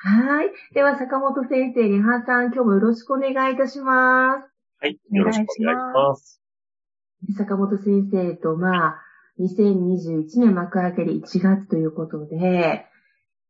はい。では、坂本先生、根葉さん、今日もよろしくお願いいたします。はい。よろしくお願いします。坂本先生と、まあ、2021年幕開けで1月ということで、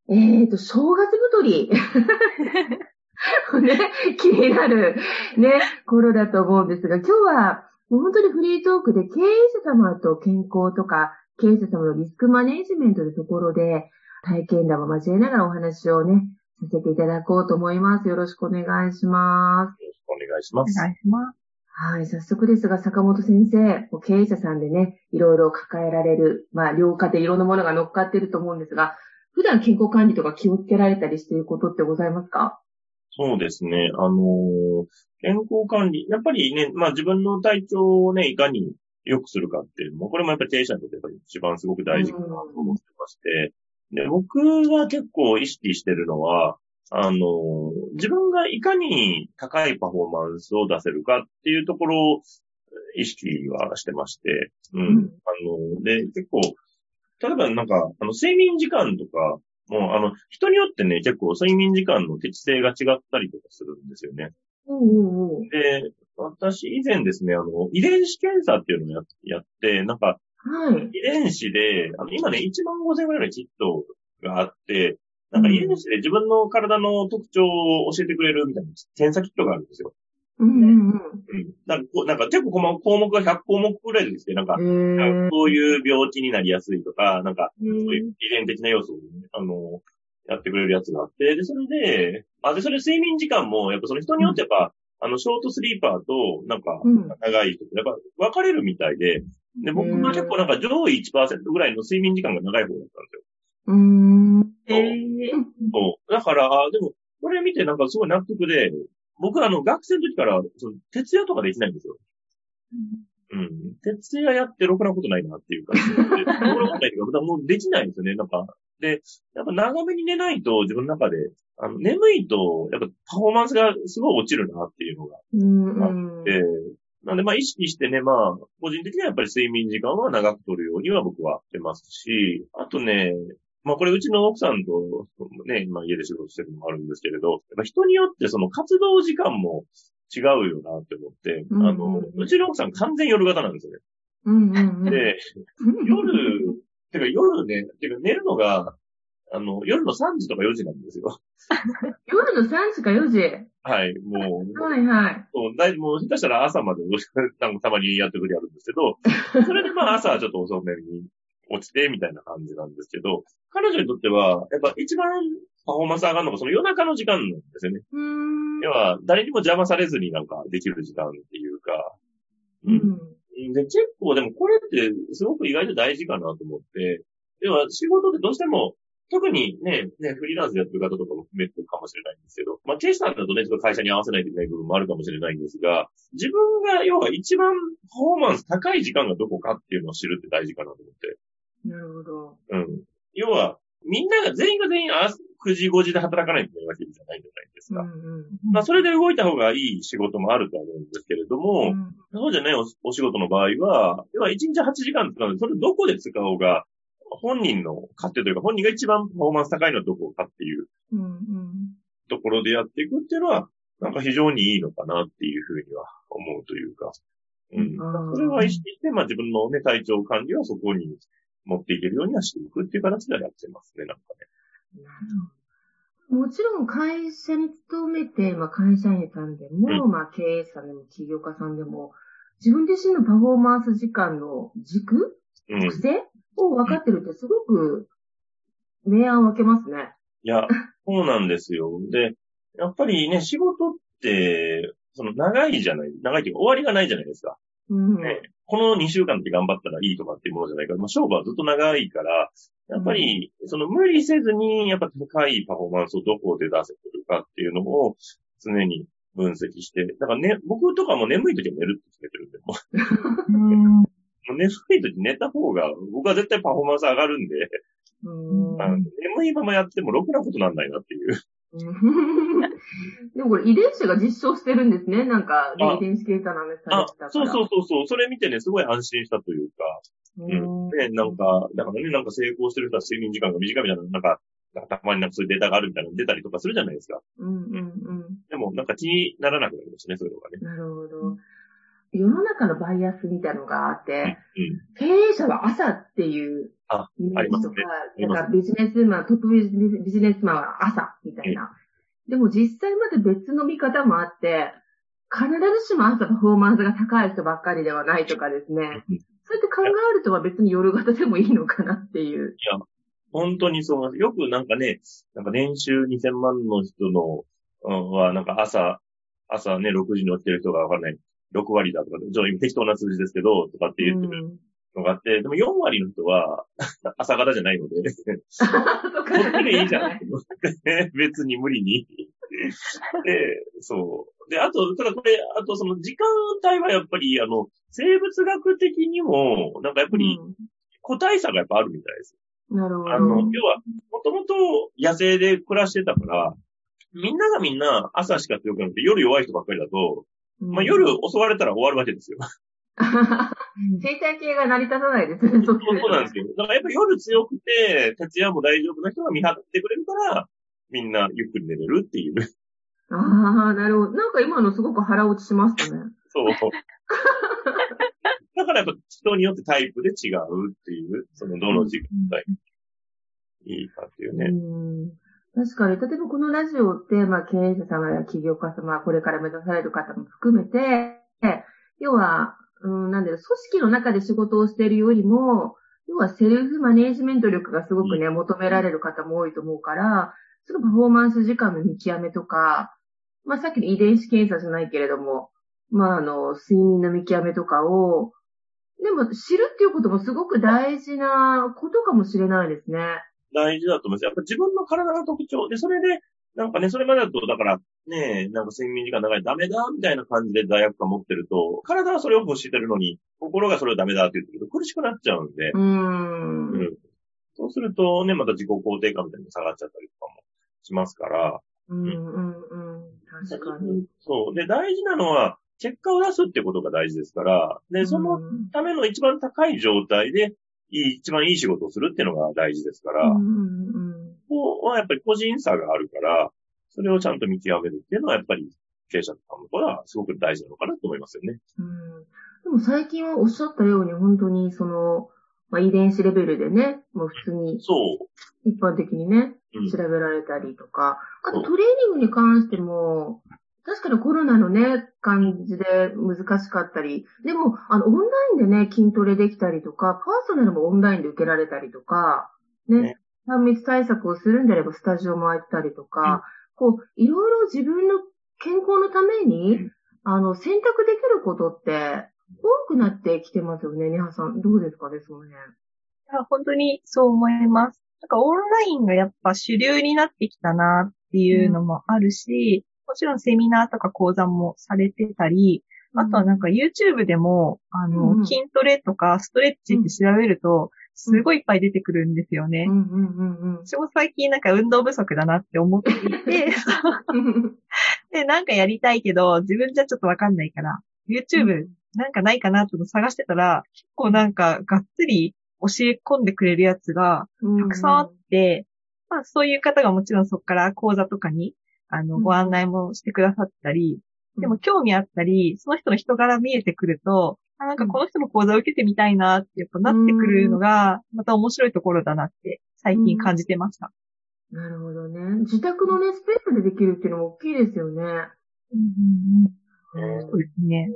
えっ、と、正月太り。ね、気になる、ね、頃だと思うんですが、今日は、もう本当にフリートークで経営者様と健康とか、経営者様のリスクマネジメントのところで、体験談を交えながらお話をね、させていただこうと思います。よろしくお願いします。よろしくお願いします。いします。はい、早速ですが、坂本先生、経営者さんでね、いろいろ抱えられる、まあ、両家でいろんなものが乗っかってると思うんですが、普段健康管理とか気をつけられたりしていることってございますか？そうですね。あのー健康管理。やっぱりね、まあ自分の体調をね、いかに良くするかっていうのも、これもやっぱり経営者にとってやっぱり一番すごく大事かなと思ってまして。で、僕が結構意識してるのは、あのー自分がいかに高いパフォーマンスを出せるかっていうところを意識はしてまして。うん。うんあのーで、結構、例えばなんか、あの、睡眠時間とか、もう、あの、人によってね、結構睡眠時間の適性が違ったりとかするんですよね。うんうんうん。で、私以前ですね、あの、遺伝子検査っていうのをややって、なんか、はい。遺伝子で、あの、今ね、1万5千ぐらいのキットがあって、なんか遺伝子で自分の体の特徴を教えてくれるみたいな検査キットがあるんですよ。うんうんうん。うん。なんかこう、なんか結構項項目が100項目くらいですね、なんか、へーこういう病気になりやすいとか、なんか、うんそういう遺伝的な要素をね、あの、やってくれるやつがあって、で、それで、あ、で、それ睡眠時間も、やっぱその人によってやっぱ、あの、ショートスリーパーと、なんかうん、長い人って、やっぱ分かれるみたいで、で、僕が結構なんか上位1%ぐらいの睡眠時間が長い方だったんですよ。うーん。えそう。だから、あでも、これ見てなんかすごい納得で、僕あの、学生の時から、その徹夜とかできないんですよ。うん。徹夜やってろくなことないなっていう感じ で。ろくなことないっていうか、もうできないんですよね。なんか、で、やっぱ長めに寝ないと自分の中で、あの、眠いと、やっぱパフォーマンスがすごい落ちるなっていうのがうんうん。で、なんでまあ意識してね、まあ、個人的にはやっぱり睡眠時間は長く取るようには僕はしてますし、あとね、まあこれうちの奥さんとね、まあ家で仕事してるのもあるんですけれど、やっぱ人によってその活動時間も違うよなって思って、うんあの、うちの奥さん完全夜型なんですよね。うんうんうん。で、夜、てか夜ね、てか寝るのが、あの、夜の3時とか4時なんですよ。夜の3時か4時？はい、もう、はいはい。そう、だいもう下手したら朝まで、なんかたまにやってくれやるんですけど、それでまあ朝はちょっと遅めに落ちてみたいな感じなんですけど、彼女にとっては、やっぱ一番パフォーマンス上がるのがその夜中の時間なんですよね。うーん。要は、誰にも邪魔されずになんかできる時間っていうか、う。うんん。で、結構でもこれってすごく意外と大事かなと思って、要は仕事ってどうしても、特にね、ね、フリーランスでやってる方とかも含めてるかもしれないんですけど、まあ、経営者さんだとね、ちょっと会社に合わせないといけない部分もあるかもしれないんですが、自分が要は一番パフォーマンス高い時間がどこかっていうのを知るって大事かなと思って。なるほど。うん。要は、みんなが全員が全員あ9時5時で働かないといけないわけじゃないじゃないですか。うんうん。まあ、それで動いた方がいい仕事もあるとは思うんですけれども、うんそうじゃないおお仕事の場合は、要は1日8時間使うので、それどこで使おうが、本人の勝手というか、本人が一番パフォーマンス高いのはどこかっていう。ところでやっていくっていうのは、なんか非常にいいのかなっていうふうには思うというか、うん。それは意識して、まあ自分のね、体調管理はそこに持っていけるようにはしていくっていう形ではやってますね、なんかね。もちろん会社に勤めて、まあ会社員さんでも、うんまあ経営者でも起業家さんでも、自分自身のパフォーマンス時間の軸、うん。癖を分かってるってすごく明暗分けますね。いや、そうなんですよ。で、やっぱりね、仕事って、その長いじゃない、長いっていうか終わりがないじゃないですか。うん。ねこの2週間って頑張ったらいいとかっていうものじゃないから、まあ、勝負はずっと長いから、やっぱり、その無理せずに、やっぱ高いパフォーマンスをどこで出せてるかっていうのを常に分析して、だからね、僕とかも眠い時は寝るって決めてるんで、もうん。う眠い時寝た方が、僕は絶対パフォーマンス上がるんで、うんあの眠いままやってもろくなことなんないなっていう。うん でもこれ遺伝子が実証してるんですね。なんか、あ遺伝子検査なんでされたから。、そうそうそうそう、それ見てね、すごい安心したというか、うん。ね、なんか、だからね、なんか成功してる人は睡眠時間が短いみたいな、なんか、たまになんかそういうデータがあるみたいなの出たりとかするじゃないですか。うんうんうん。でも、なんか気にならなくなりましたね、そういうのがね。なるほど。世の中のバイアスみたいなのがあって、うん。経営者は朝っていうあイメージとか、りますねなんかビジネスマン、トップビジネスマンは朝みたいな。でも実際まで別の見方もあって、必ずしも朝パフォーマンスが高い人ばっかりではないとかですね。うんそうやって考えるとは別に夜型でもいいのかなっていう。本当にそう。よくなんかね、なんか年収2000万の人の、うんは、なんか朝、朝ね、6時に起きてる人がわかんない。6割だとか、ちょ今適当な数字ですけど、とかって言ってるのがあって、でも4割の人は 朝方じゃないので、そっこっちでいいじゃん。別に無理に。で、そう。で、あと、ただこれ、あとその時間帯はやっぱり、あの、生物学的にも、なんかやっぱりうん個体差がやっぱあるみたいです。なるほど。あの、要は、もともと野生で暮らしてたから、みんながみんな朝しか強くなくて夜弱い人ばっかりだと、まあ夜襲われたら終わるわけですよ。生態系が成り立たないですね、そうそうなんですよ。だからやっぱ夜強くて、徹夜も大丈夫な人が見張ってくれるから、みんなゆっくり寝れるっていう。ああ、なるほど。なんか今のすごく腹落ちしましたね。そう。だからやっぱ人によってタイプで違うっていう、そのどの時間帯いいかっていうね。うん確かに、例えばこのラジオって、まあ、経営者様や起業家様、これから目指される方も含めて、要は、うん、なんだろう、組織の中で仕事をしているよりも、要はセルフマネージメント力がすごくね、求められる方も多いと思うから、そのパフォーマンス時間の見極めとか、まあ、さっきの遺伝子検査じゃないけれども、まあ、あの、睡眠の見極めとかを、でも知るっていうこともすごく大事なことかもしれないですね。大事だと思います。やっぱ自分の体の特徴で、それで、なんかね、それまでだと、だから、ね、なんか睡眠時間長いダメだ、みたいな感じで罪悪感持ってると、体はそれを欲してるのに、心がそれをダメだって言ってると苦しくなっちゃうんで、うーん。うんそうするとね、また自己肯定感みたいなのが下がっちゃったりとかもしますから、うんうんうん。確かに。そう。で、大事なのは、結果を出すってことが大事ですから、で、そのうんための一番高い状態で、いい、一番いい仕事をするっていうのが大事ですから、うんうんここはやっぱり個人差があるから、それをちゃんと見極めるっていうのはやっぱり経営者とかもはすごく大事なのかなと思いますよね。うんでも最近はおっしゃったように本当にその、まあ、遺伝子レベルでね、もう普通にそ一般的にね、う。うん調。べられたりとか、あとトレーニングに関しても、確かにコロナのね、感じで難しかったり、でも、あの、オンラインでね、筋トレできたりとか、パーソナルもオンラインで受けられたりとか、ね、ね3密対策をするんであればスタジオも空いてたりとか、こう、いろいろ自分の健康のために、うんあの、選択できることって、多くなってきてますよね、ネハさん。どうですかね、その辺。いや本当にそう思います。なんかオンラインがやっぱ主流になってきたなっていうのもあるし、もちろんセミナーとか講座もされてたり、あとはなんか YouTube でも、あの、うんうん筋トレとかストレッチって調べると、すごいいっぱい出てくるんですよね。うんうんうん私も最近なんか運動不足だなって思っていて、うん。で、なんかやりたいけど、自分じゃちょっとわかんないから、YouTube なんかないかなっての探してたら、結構なんかがっつり教え込んでくれるやつがたくさんあって、まあそういう方がもちろんそこから講座とかに、あの、うんご案内もしてくださったり、でも興味あったり、その人の人柄見えてくると、あなんかこの人の講座を受けてみたいなってやっぱなってくるのが、また面白いところだなって最近感じてました。なるほどね。自宅のね、スペースでできるっていうのも大きいですよね。うんうんうん。そうですね。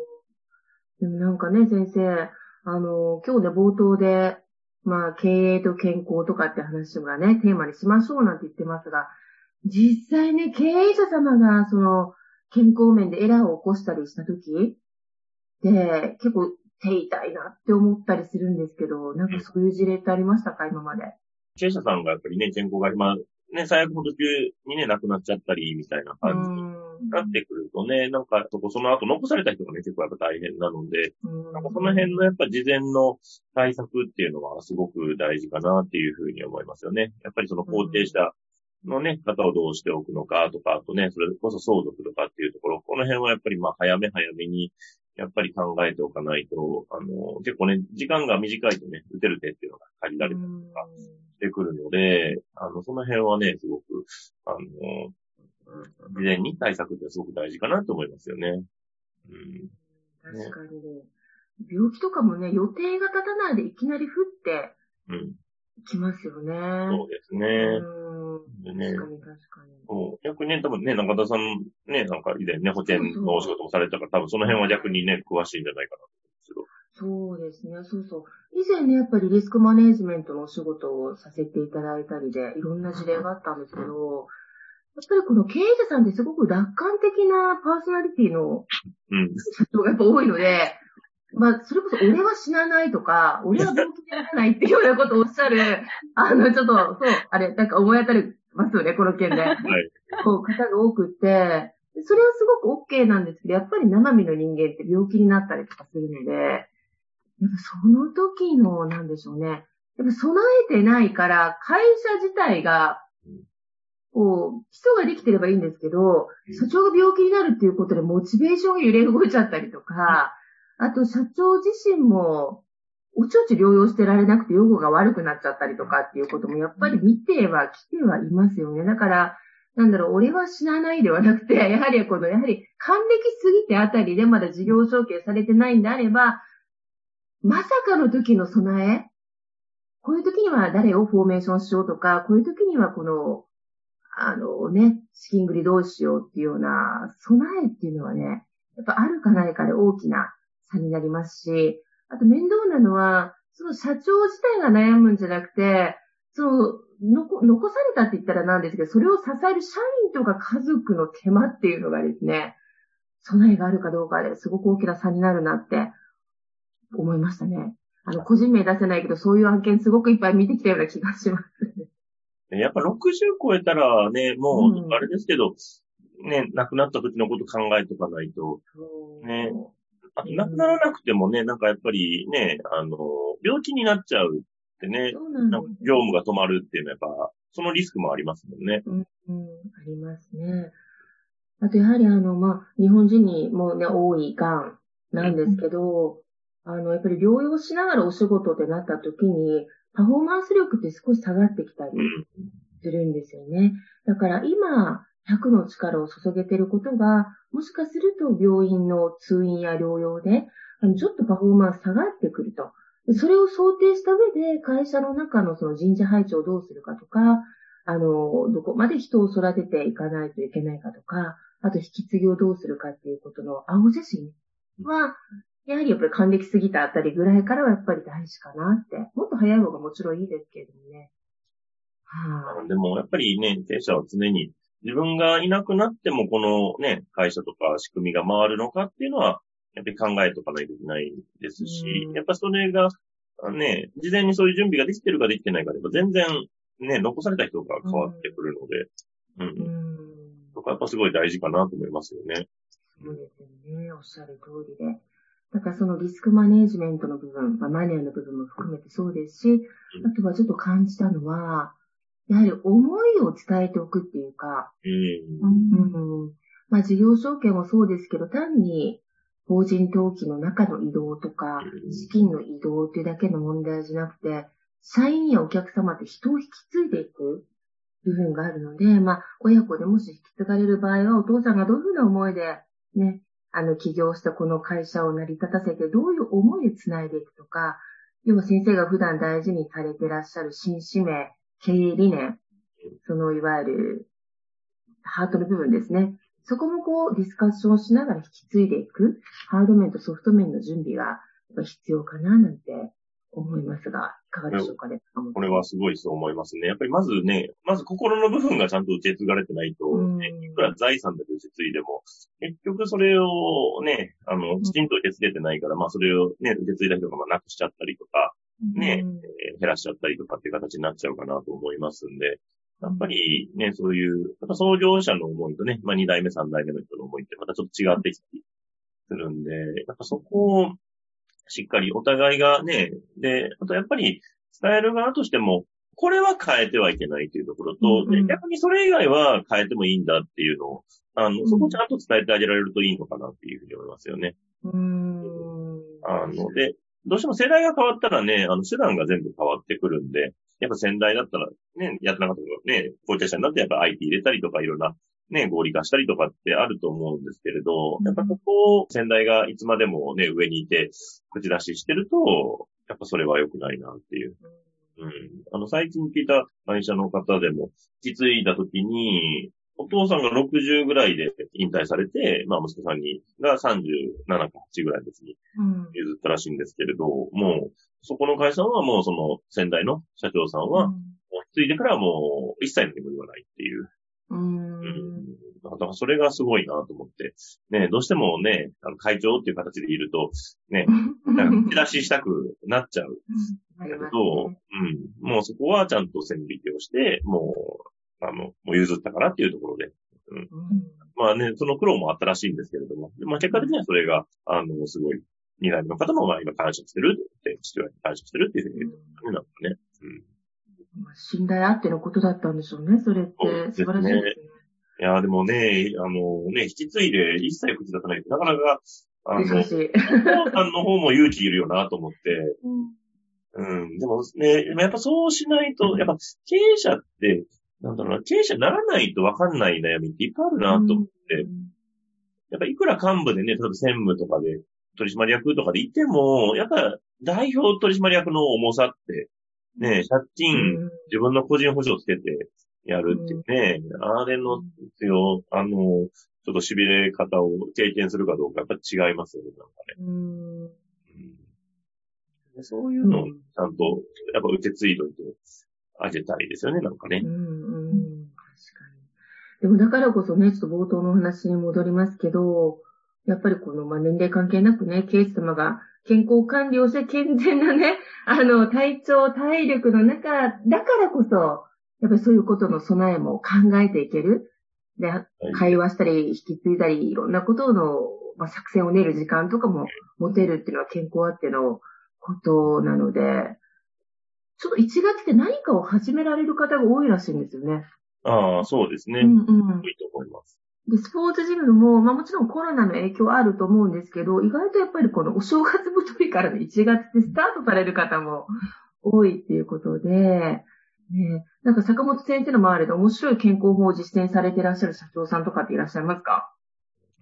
でもなんかね、先生、あの、今日ね、冒頭で、まあ、経営と健康とかって話がね、テーマにしましょうなんて言ってますが、実際ね、経営者様が、その、健康面でエラーを起こしたりしたときで、結構手痛いなって思ったりするんですけど、なんかそういう事例ってありましたか、今まで。経営者さんがやっぱりね、健康が今、ね、最悪の途中にね、亡くなっちゃったり、みたいな感じになってくるとね、なんか、その後残された人がね、結構やっぱ大変なので、なんかその辺のやっぱ事前の対策っていうのはすごく大事かなっていうふうに思いますよね。やっぱりその肯定したのね、方をどうしておくのかとか、あとね、それこそ相続とかっていうところ、この辺はやっぱりまあ早め早めに、やっぱり考えておかないと、あの、結構ね、時間が短いとね、打てる手っていうのが限られたりとかしてくるので、あの、その辺はね、すごく、あの、事前に対策ってすごく大事かなと思いますよね。うん、確かにね。病気とかもね、予定が立たないでいきなり降って、うん。きますよね。そうですね。でね。確かに確かに。そう。逆にね、多分ね、中田さんね、なんか以前ね、保険のお仕事もされたから、多分その辺は逆にね、詳しいんじゃないかなと思うんですけど。そうですね、そうそう。以前ね、やっぱりリスクマネジメントのお仕事をさせていただいたりで、いろんな事例があったんですけど、やっぱりこの経営者さんってすごく楽観的なパーソナリティの社長がやっぱ多いので、まあ、それこそ俺は死なないとか、俺は病気にならないっていうようなことをおっしゃる、あの、ちょっと、そう、あれ、なんか思い当たりますよね、この件で。はい。こう、方が多くて、それはすごく OK なんですけど、やっぱり生身の人間って病気になったりとかするので、その時の、なんでしょうね。やっぱ備えてないから、会社自体が、こう、基礎ができてればいいんですけど、社長が病気になるっていうことでモチベーションが揺れ動いちゃったりとか、あと社長自身も、おちょち療養してられなくて予後が悪くなっちゃったりとかっていうこともやっぱり見ては来てはいますよね。だから、なんだろう、俺は死なないではなくて、やはりこの、やはり還暦すぎてあたりでまだ事業承継されてないんであれば、まさかの時の備え、こういう時には誰をフォーメーションしようとか、こういう時にはこの、あのね、資金繰りどうしようっていうような備えっていうのはね、やっぱあるかないかで大きな差になりますし、あと面倒なのは、その社長自体が悩むんじゃなくて、その、残、残されたって言ったらなんですけど、それを支える社員とか家族の手間っていうのがですね、備えがあるかどうかですごく大きな差になるなって思いましたね。あの、個人名出せないけど、そういう案件すごくいっぱい見てきたような気がします。やっぱ60超えたらね、もう、あれですけど、うん、ね、亡くなった時のこと考えとかないと、ね、あと、亡くならなくてもね、なんかやっぱりね、あの、病気になっちゃうってね、なんか業務が止まるっていうのはやっぱ、そのリスクもありますもんね。うん、うん、ありますね。あとやはりあの、まあ、日本人にもね、多い癌なんですけど、あの、やっぱり療養しながらお仕事ってなった時に、パフォーマンス力って少し下がってきたりするんですよね。だから今、100の力を注げていることが、もしかすると病院の通院や療養で、ちょっとパフォーマンス下がってくると。それを想定した上で、会社の中のその人事配置をどうするかとか、あの、どこまで人を育てていかないといけないかとか、あと引き継ぎをどうするかっていうことの青写真は、やはりやっぱり還暦過ぎたあたりぐらいからはやっぱり大事かなって。もっと早い方がもちろんいいですけれどもね。はあ、でもやっぱりね、経営者は常に自分がいなくなってもこのね、会社とか仕組みが回るのかっていうのは、やっぱり考えとかないといけないですし、やっぱそれが、ね、事前にそういう準備ができてるかできてないかで、全然ね、残された人が変わってくるので、うん。うんとかやっぱすごい大事かなと思いますよね。そうですよね。おっしゃる通りで。だからそのリスクマネジメントの部分、まあ、マネーの部分も含めてそうですし、あとはちょっと感じたのは、やはり思いを伝えておくっていうか、うん。うん。まあ、事業承継もそうですけど、単に法人登記の中の移動とか、資金の移動っていうだけの問題じゃなくて、社員やお客様って人を引き継いでいく部分があるので、まあ、親子でもし引き継がれる場合は、お父さんがどういうふうな思いで、ね、あの、起業したこの会社を成り立たせて、どういう思いで繋いでいくとか、要は先生が普段大事にされてらっしゃる新使命、経営理念そのいわゆるハートの部分ですね。そこもこうディスカッションしながら引き継いでいく、ハード面とソフト面の準備が必要かななんて思いますが、いかがでしょうかね。これはすごいそう思いますね。やっぱりまずね、まず心の部分がちゃんと受け継がれてないと、ね、いくら財産だけ受け継いでも、結局それをね、あの、きちんと受け継げてないから、まあそれをね、受け継いだ人がまあなくしちゃったりとか、ね、えー、減らしちゃったりとかっていう形になっちゃうかなと思いますんで、やっぱりね、そういう、やっぱ創業者の思いとね、まあ二代目、三代目の人の思いってまたちょっと違ってきたりするんで、やっぱそこをしっかりお互いがね、で、あとやっぱり伝える側としても、これは変えてはいけないというところと、うんうん、逆にそれ以外は変えてもいいんだっていうのを、あの、そこをちゃんと伝えてあげられるといいのかなっていうふうに思いますよね。うん。あの、で、どうしても世代が変わったらね、あの、手段が全部変わってくるんで、やっぱ先代だったらね、やってなかったけどね、紅茶社になってやっぱ IT 入れたりとかいろんなね、合理化したりとかってあると思うんですけれど、やっぱここを先代がいつまでもね、上にいて、口出ししてると、やっぱそれは良くないなっていう。うん。あの、最近聞いた会社の方でも、引き継いだ時に、お父さんが60ぐらいで引退されて、まあ息子さんに、が37か8ぐらいですに譲ったらしいんですけれど、うん、もう、そこの会社はもうその先代の社長さんは、引き継いでからもう一切何も言わないっていう。うん。だからそれがすごいなと思って。ね、どうしてもね、あの会長っていう形でいると、ね、なんか手出ししたくなっちゃう。だけど、うん、もうそこはちゃんと線引きをして、もう、あの、もう譲ったからっていうところで。うん。まあね、その苦労もあったらしいんですけれども、まあ結果的にはそれが、あの、すごい、二代目の方もまあ今感謝してるって、父親に感謝してるっていうふうに言ってたんだね。うん信頼あってのことだったんでしょうね、それって。素晴らしいですね。いや、でもね、あのね、引き継いで一切口出さないとなかなか、あの、お父さんの方も勇気いるよなと思って、うん、うん、でもね、やっぱそうしないと、やっぱ経営者って、なんだろうな、経営者にならないとわかんない悩みっていっぱいあるなと思って、うん、やっぱいくら幹部でね、例えば専務とかで、取締役とかでいても、やっぱ代表取締役の重さってね、借金、自分の個人保証つけてやるっていうね、あれの必要、あの、ちょっと痺れ方を経験するかどうかやっぱ違いますよね、なんかね。うん、そういうのをちゃんと、やっぱ受け継いどいてあげたいですよね、なんかね。うん、うん、確かに。でもだからこそね、ちょっと冒頭の話に戻りますけど、やっぱりこの、まあ、年齢関係なくね、ケイス様が健康管理をして健全なね、あの、体調、体力の中、だからこそ、やっぱりそういうことの備えも考えていける。で、会話したり、引き継いだり、いろんなことの、まあ、作戦を練る時間とかも持てるっていうのは健康あってのことなので、ちょっと1月で何かを始められる方が多いらしいんですよね。ああ、そうですね。うんうん。いいと思います。で、スポーツジムも、まあもちろんコロナの影響あると思うんですけど、意外とやっぱりこのお正月太りからの1月でスタートされる方も多いっていうことで、ね、なんか坂本先生の周りで面白い健康法を実践されていらっしゃる社長さんとかっていらっしゃいますか？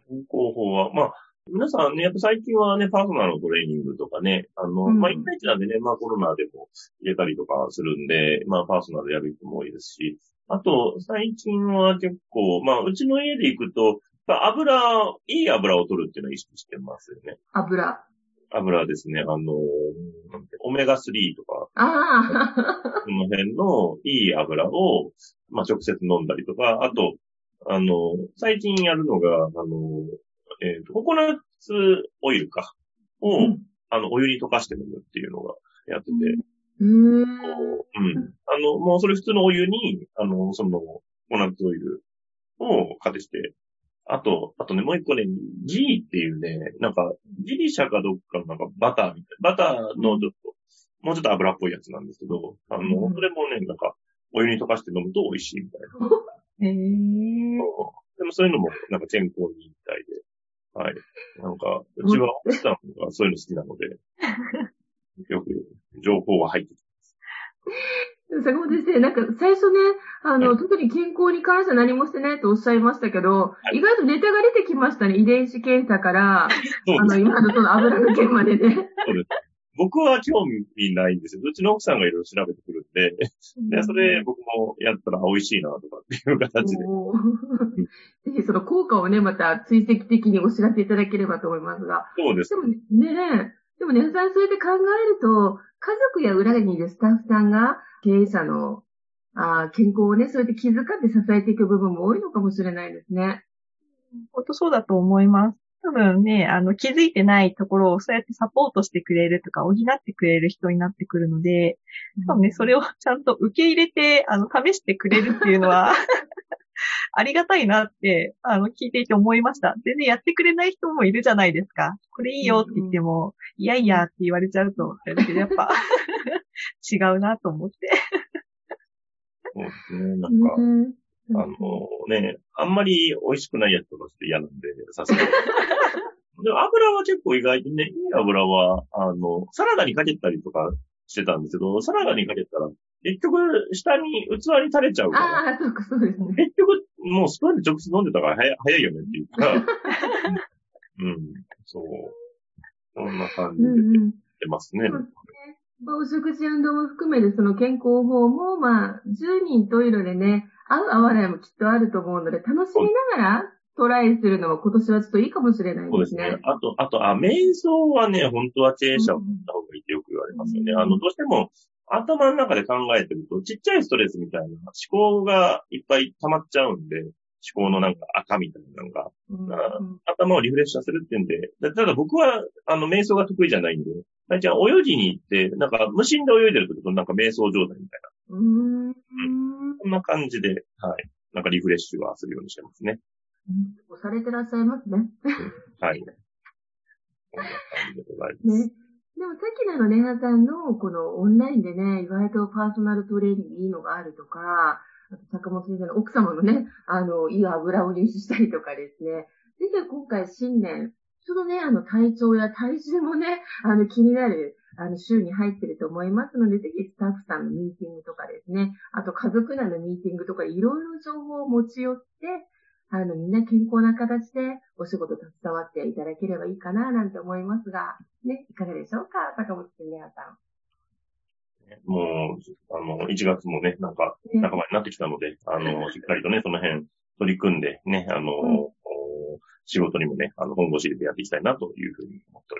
健康法は、まあ、皆さんね、やっぱ最近はね、パーソナルのトレーニングとかね、あの、うん、まあ、一対一なんでね、まあコロナでも入れたりとかするんで、まあパーソナルでやる人も多いですし、あと、最近は結構、まあ、うちの家で行くと、油、いい油を取るっていうのは意識してますよね。油。油ですね。あの、オメガ3とか。ああ。その辺のいい油を、まあ、直接飲んだりとか、あと、あの、最近やるのが、あの、えっ、ー、と、ココナッツオイルか。を、うん、あの、お湯に溶かして飲むっていうのがやってて。うん。うん。あの、もうそれ普通のお湯に、あの、その、ココナッツオイルをかけして、あと、あとね、もう一個ね、ギーっていうね、なんか、ギリシャかどっかのなんかバターみたいな、バターのちょっと、もうちょっと油っぽいやつなんですけど、あの、うん、それもね、なんか、お湯に溶かして飲むと美味しいみたいな。へえー。でもそういうのも、なんか健康にいいみたいで。はい。なんか、うちは奥さんがそういうの好きなので、よく情報は入ってきます。坂本先生、なんか最初ね、あの、はい、特に健康に関しては何もしてないとおっしゃいましたけど、はい、意外とネタが出てきましたね。遺伝子検査から、あの、今のその油抜けまでね。そうです。僕は興味ないんですよ。うちの奥さんがいろいろ調べてくるんで、で、それ僕もやったら美味しいなとかっていう形で。ぜひその効果をね、また追跡的にお知らせいただければと思いますが。そうです。でもね、でもね、さんそうやって考えると、家族や裏にいるスタッフさんが経営者のあ健康をね、そうやって気遣って支えていく部分も多いのかもしれないですね。本当そうだと思います。多分ね、あの、気づいてないところをそうやってサポートしてくれるとか、補ってくれる人になってくるので、多分ね、それを ちゃんと受け入れて、あの、試してくれるっていうのは ありがたいなって、あの、聞いていて思いました。でね、やってくれない人もいるじゃないですか。これいいよって言っても、いやいやって言われちゃうと、やっぱ 違うなと思って。そうですね、なんか、うんあのね、あんまり美味しくないやつとかして嫌なんで、さすがに。でも油は結構意外とね、いい油は、あの、サラダにかけたりとかしてたんですけど、サラダにかけたら、結局、下に、器に垂れちゃうから。ああ、そうか、そうですね。結局、もうスプーンで直接飲んでたから早早いよねっていうか、うん、そう。そんな感じで出ますね。うんうんまあ、お食事運動も含めてその健康法も、まあ、10人というのでね、合う合わないもきっとあると思うので、楽しみながらトライするのも今年はちょっといいかもしれないですね。そうですね。あと、あと、あ、瞑想はね、本当は経営者を持った方がいいってよく言われますよね。うん、あの、どうしても頭の中で考えてると、ちっちゃいストレスみたいな思考がいっぱい溜まっちゃうんで、思考のなんか赤みたいなのが、うん、頭をリフレッシュさせるってんで、ただ僕は、あの、瞑想が得意じゃないんで、大ちゃん泳ぎに行って、なんか無心で泳いでるとなんか瞑想状態みたいな。うん。こんな感じで、はい。なんかリフレッシュはするようにしてますね。押されてらっしゃいますね。はい。こんな感じでございます。ね。でもさっきのあの、ネハさんの、このオンラインでね、意外とパーソナルトレーニングいいのがあるとか、あと坂本先生の奥様のね、あの、いい油を入手したりとかですね。ぜひ今回新年、ちょうどね、あの、体調や体重もね、あの、気になる、あの、週に入ってると思いますので、ぜひスタッフさんのミーティングとかですね、あと家族内のミーティングとか、いろいろ情報を持ち寄って、あの、みんな健康な形でお仕事携わっていただければいいかな、なんて思いますが、ね、いかがでしょうか、坂本先生さん。もう、あの、1月もね、なんか、仲間になってきたので、ね、あの、しっかりとね、その辺取り組んで、ね、あの、うん仕事にもね、あの、本腰入れてやっていきたいなというふうに思っております。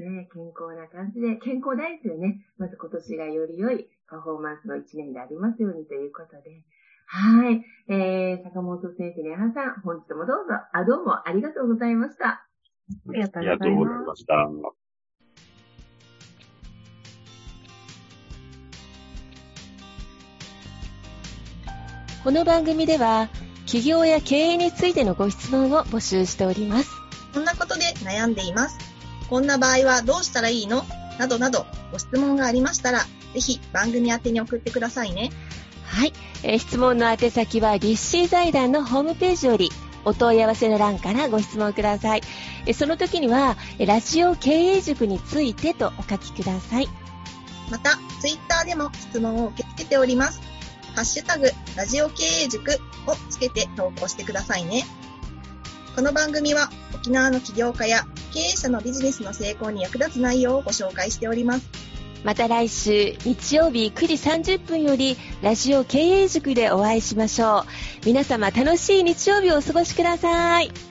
ね。健康な感じで、健康大事でね、まず今年がより良いパフォーマンスの一年でありますようにということで、はい。えー、坂本先生、ねはさん、本日もどうぞ、あ、どうもありがとうございました。ありがとうございました。この番組では、企業や経営についてのご質問を募集しております。こんなことで悩んでいます。こんな場合はどうしたらいいの？などなどご質問がありましたら、ぜひ番組宛てに送ってくださいね。はい。えー、質問の宛先は、立志財団のホームページより、お問い合わせの欄からご質問ください。えその時には、ラジオ経営塾についてとお書きください。また、ツイッターでも質問を受け付けております。ハッシュタグ、ラジオ経営塾をつけて投稿してくださいね。この番組は沖縄の起業家や経営者のビジネスの成功に役立つ内容をご紹介しております。また来週日曜日9時30分よりラジオ経営塾でお会いしましょう。皆様楽しい日曜日をお過ごしください。